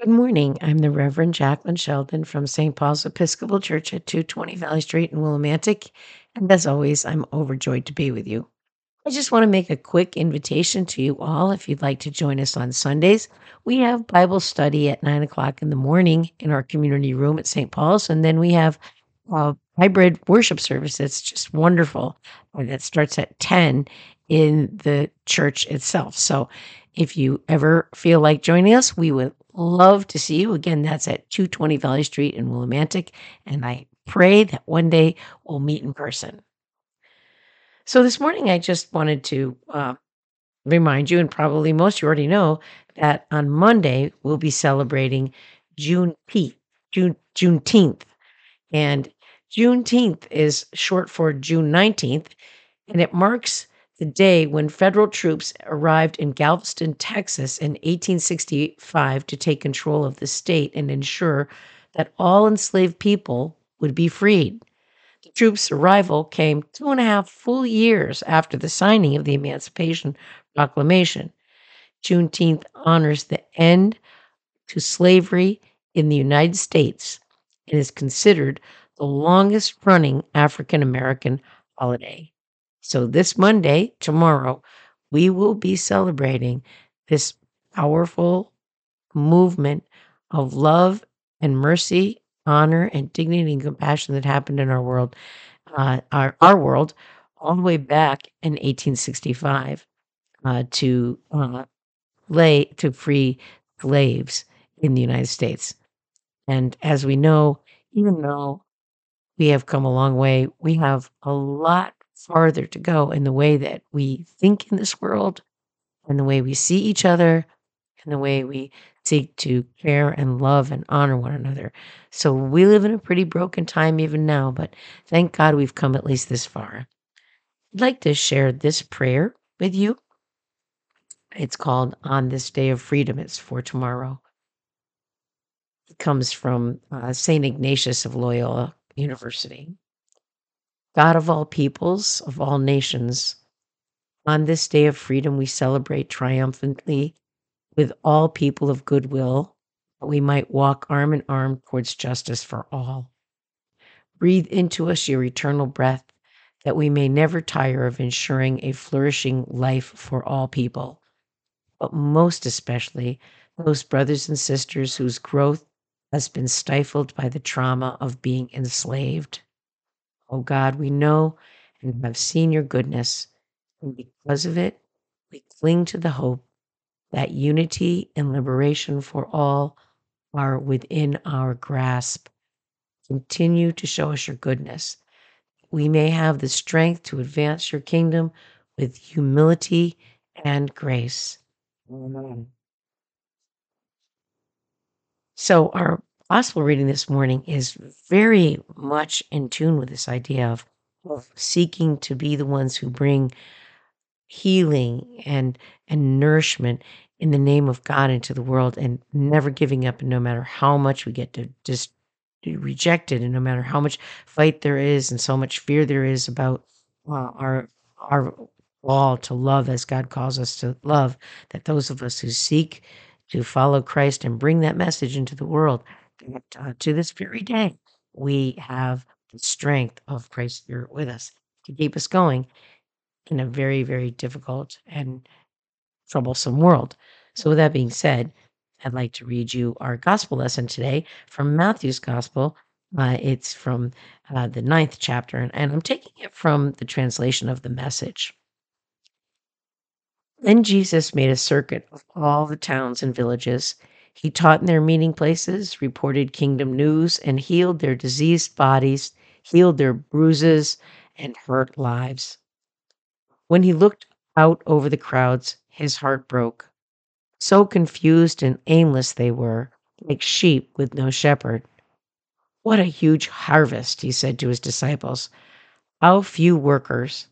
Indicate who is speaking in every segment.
Speaker 1: Good morning. I'm the Reverend Jacqueline Sheldon from St. Paul's Episcopal Church at 220 Valley Street in Willimantic. And as always, I'm overjoyed to be with you. I just want to make a quick invitation to you all if you'd like to join us on Sundays. We have Bible study at nine o'clock in the morning in our community room at St. Paul's, and then we have a hybrid worship service that's just wonderful. And that starts at 10 in the church itself. So if you ever feel like joining us, we would love to see you. Again, that's at 220 Valley Street in Willimantic. And I pray that one day we'll meet in person. So this morning, I just wanted to uh, remind you, and probably most you already know, that on Monday we'll be celebrating Juneteenth. June, Juneteenth. And Juneteenth is short for June 19th, and it marks the day when federal troops arrived in Galveston, Texas in 1865 to take control of the state and ensure that all enslaved people would be freed. The troops' arrival came two and a half full years after the signing of the Emancipation Proclamation. Juneteenth honors the end to slavery in the United States and is considered the longest running African American holiday. So, this Monday, tomorrow, we will be celebrating this powerful movement of love and mercy, honor and dignity and compassion that happened in our world, uh, our, our world, all the way back in 1865 uh, to uh, lay to free slaves in the United States. And as we know, even though we have come a long way, we have a lot farther to go in the way that we think in this world and the way we see each other and the way we seek to care and love and honor one another. So we live in a pretty broken time even now, but thank God we've come at least this far. I'd like to share this prayer with you. It's called On This Day of Freedom. It's for tomorrow. It comes from uh, St. Ignatius of Loyola University. God of all peoples, of all nations, on this day of freedom, we celebrate triumphantly with all people of goodwill, that we might walk arm in arm towards justice for all. Breathe into us your eternal breath, that we may never tire of ensuring a flourishing life for all people, but most especially those brothers and sisters whose growth has been stifled by the trauma of being enslaved. Oh God, we know and have seen your goodness. And because of it, we cling to the hope that unity and liberation for all are within our grasp. Continue to show us your goodness. We may have the strength to advance your kingdom with humility and grace. Amen. So, our gospel reading this morning is very much in tune with this idea of, seeking to be the ones who bring healing and and nourishment in the name of God into the world and never giving up and no matter how much we get to just rejected and no matter how much fight there is and so much fear there is about uh, our our call to love as God calls us to love that those of us who seek to follow Christ and bring that message into the world uh, to this very day, we have the strength of Christ's Spirit with us to keep us going in a very, very difficult and troublesome world. So, with that being said, I'd like to read you our gospel lesson today from Matthew's gospel. Uh, it's from uh, the ninth chapter, and I'm taking it from the translation of the message. Then Jesus made a circuit of all the towns and villages he taught in their meeting places, reported kingdom news, and healed their diseased bodies, healed their bruises, and hurt lives. When he looked out over the crowds, his heart broke. So confused and aimless they were, like sheep with no shepherd. What a huge harvest, he said to his disciples. How few workers.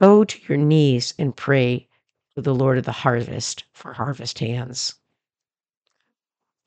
Speaker 1: Go to your knees and pray to the Lord of the harvest for harvest hands.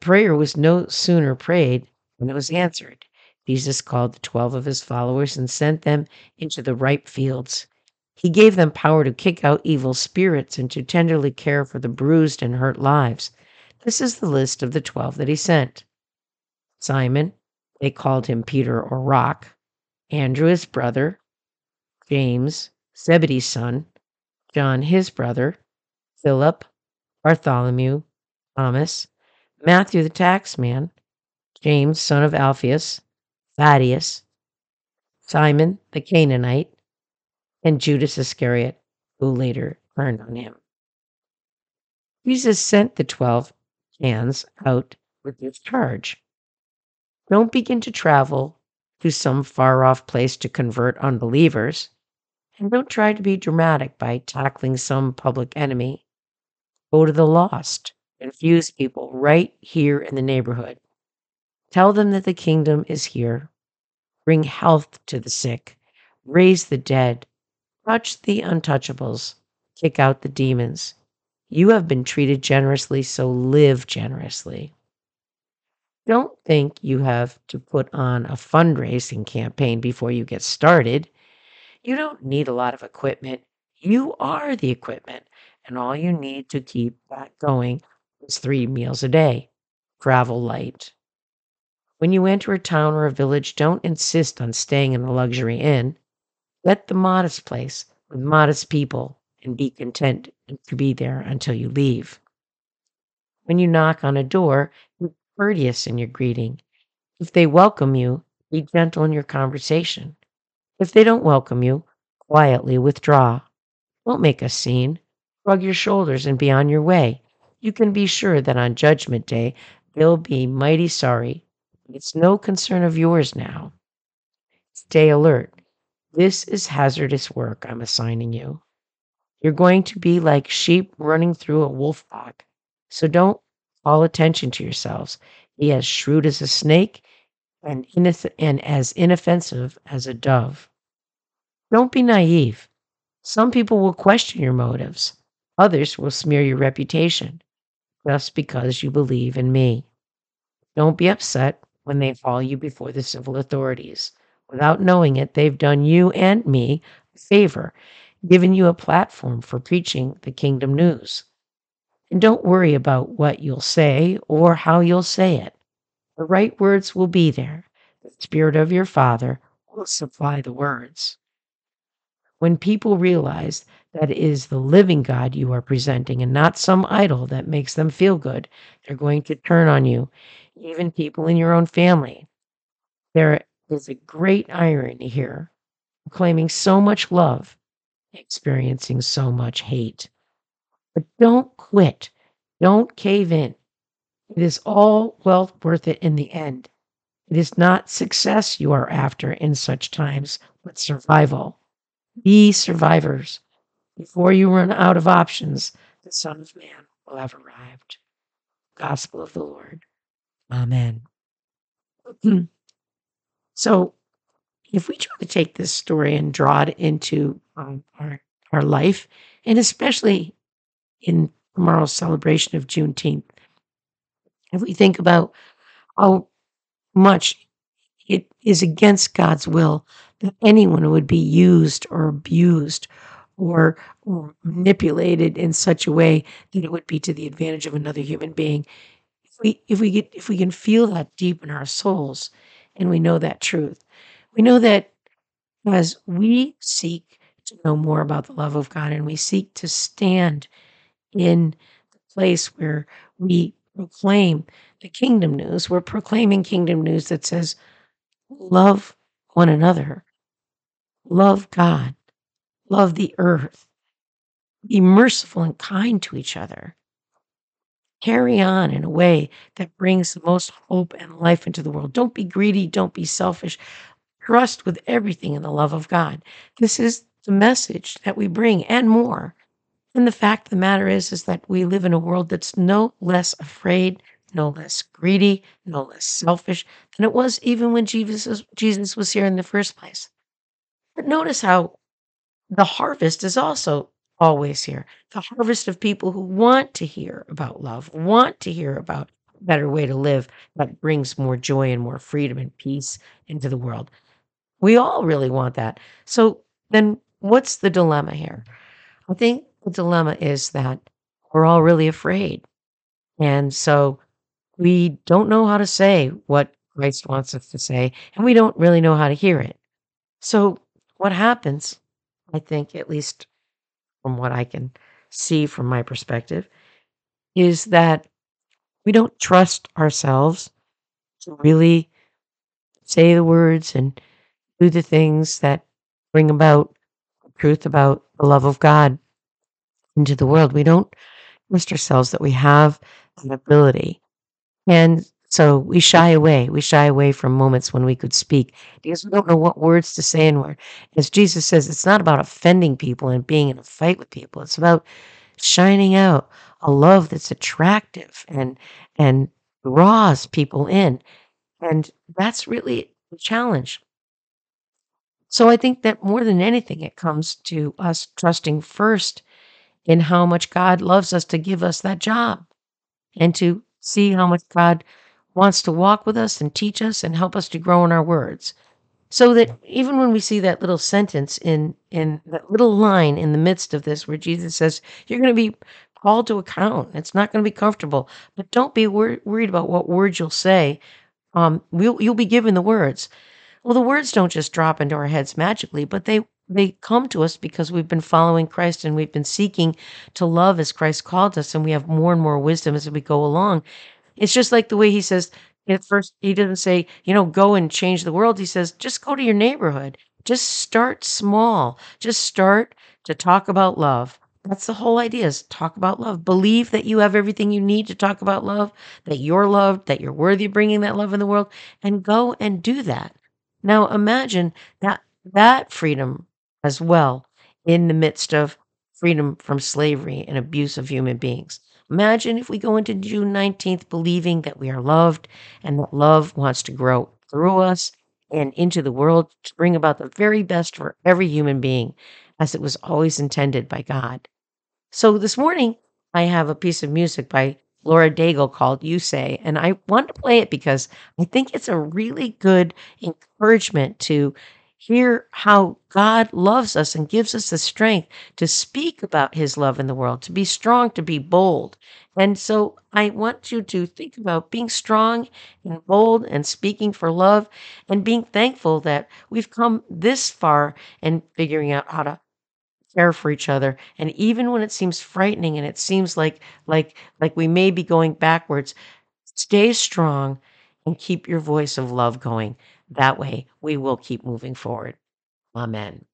Speaker 1: Prayer was no sooner prayed than it was answered. Jesus called the twelve of his followers and sent them into the ripe fields. He gave them power to kick out evil spirits and to tenderly care for the bruised and hurt lives. This is the list of the 12 that he sent Simon, they called him Peter or Rock, Andrew, his brother, James, Zebedee's son, John, his brother, Philip, Bartholomew, Thomas, Matthew, the taxman, James, son of Alphaeus, Thaddeus, Simon, the Canaanite, and Judas Iscariot, who later turned on him. Jesus sent the 12 hands out with this charge Don't begin to travel to some far off place to convert unbelievers, and don't try to be dramatic by tackling some public enemy. Go to the lost, infuse people right here in the neighborhood. Tell them that the kingdom is here. Bring health to the sick, raise the dead, touch the untouchables, kick out the demons. You have been treated generously, so live generously. Don't think you have to put on a fundraising campaign before you get started. You don't need a lot of equipment. You are the equipment, and all you need to keep that going three meals a day. Travel light. When you enter a town or a village, don't insist on staying in a luxury inn. Let the modest place with modest people and be content to be there until you leave. When you knock on a door, be courteous in your greeting. If they welcome you, be gentle in your conversation. If they don't welcome you, quietly withdraw. Don't make a scene. Shrug your shoulders and be on your way. You can be sure that on Judgment Day, they'll be mighty sorry. It's no concern of yours now. Stay alert. This is hazardous work I'm assigning you. You're going to be like sheep running through a wolf pack. So don't call attention to yourselves. Be as shrewd as a snake and, and as inoffensive as a dove. Don't be naive. Some people will question your motives, others will smear your reputation just because you believe in me. Don't be upset when they haul you before the civil authorities. Without knowing it, they've done you and me a favor given you a platform for preaching the kingdom news. And don't worry about what you'll say or how you'll say it. The right words will be there. The Spirit of your Father will supply the words. When people realize that it is the living God you are presenting and not some idol that makes them feel good, they're going to turn on you, even people in your own family. There is a great irony here, claiming so much love experiencing so much hate. But don't quit. Don't cave in. It is all well worth it in the end. It is not success you are after in such times, but survival. Be survivors. Before you run out of options, the Son of Man will have arrived. Gospel of the Lord. Amen. so, if we try to take this story and draw it into um, our our life, and especially in tomorrow's celebration of Juneteenth, if we think about how much it is against God's will that anyone would be used or abused or, or manipulated in such a way that it would be to the advantage of another human being. If we if we get if we can feel that deep in our souls and we know that truth, we know that as we seek to know more about the love of God and we seek to stand in the place where we proclaim the kingdom news, we're proclaiming kingdom news that says, love one another, love God, love the earth, be merciful and kind to each other. Carry on in a way that brings the most hope and life into the world. Don't be greedy. Don't be selfish trust with everything in the love of God. This is the message that we bring and more. And the fact of the matter is, is that we live in a world that's no less afraid, no less greedy, no less selfish than it was even when Jesus, Jesus was here in the first place. But notice how the harvest is also always here. The harvest of people who want to hear about love, want to hear about a better way to live that brings more joy and more freedom and peace into the world. We all really want that. So then what's the dilemma here? I think the dilemma is that we're all really afraid. And so we don't know how to say what Christ wants us to say, and we don't really know how to hear it. So what happens, I think, at least from what I can see from my perspective, is that we don't trust ourselves to really say the words and do the things that bring about truth about the love of God into the world. We don't trust ourselves that we have an ability. And so we shy away. We shy away from moments when we could speak because we don't know what words to say and. As Jesus says, it's not about offending people and being in a fight with people. It's about shining out a love that's attractive and and draws people in. And that's really the challenge. So I think that more than anything, it comes to us trusting first in how much God loves us to give us that job and to see how much God wants to walk with us and teach us and help us to grow in our words. So that even when we see that little sentence in in that little line in the midst of this where Jesus says, You're going to be called to account. It's not going to be comfortable, but don't be wor- worried about what words you'll say. Um, we'll, you'll be given the words. Well, the words don't just drop into our heads magically, but they they come to us because we've been following Christ and we've been seeking to love as Christ called us, and we have more and more wisdom as we go along. It's just like the way he says at first, he doesn't say, you know, go and change the world. He says, just go to your neighborhood. Just start small. Just start to talk about love. That's the whole idea is talk about love. Believe that you have everything you need to talk about love, that you're loved, that you're worthy of bringing that love in the world, and go and do that. Now imagine that that freedom as well in the midst of freedom from slavery and abuse of human beings. Imagine if we go into June 19th believing that we are loved and that love wants to grow through us and into the world to bring about the very best for every human being as it was always intended by God. So this morning, I have a piece of music by Lauren Daigle called You Say, and I want to play it because I think it's a really good encouragement to hear how God loves us and gives us the strength to speak about his love in the world, to be strong, to be bold. And so I want you to think about being strong and bold and speaking for love and being thankful that we've come this far and figuring out how to care for each other and even when it seems frightening and it seems like like like we may be going backwards stay strong and keep your voice of love going that way we will keep moving forward amen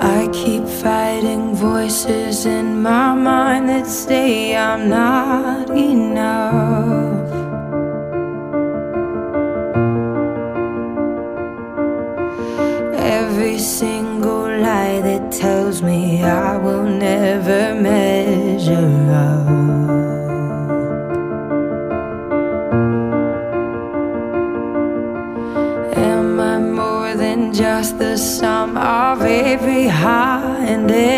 Speaker 2: I keep fighting voices in my mind that say I'm not enough. Every single lie that tells me I will never measure up. Am I more than just the sum of every high and every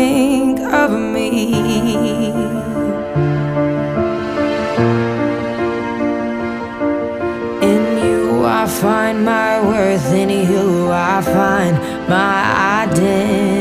Speaker 2: Think of me. In you, I find my worth. In you, I find my identity.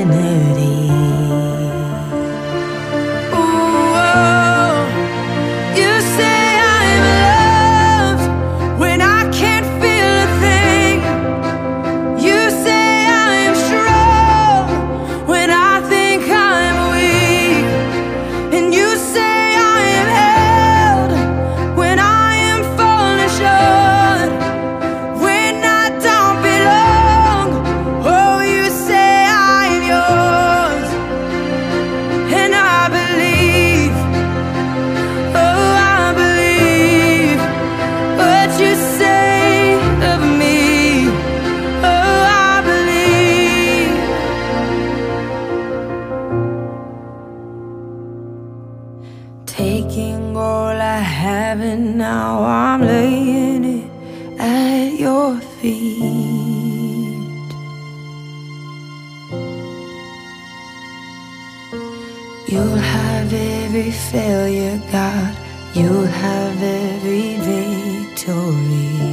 Speaker 2: And now I'm laying it at your feet. You'll have every failure, God. You'll have every victory.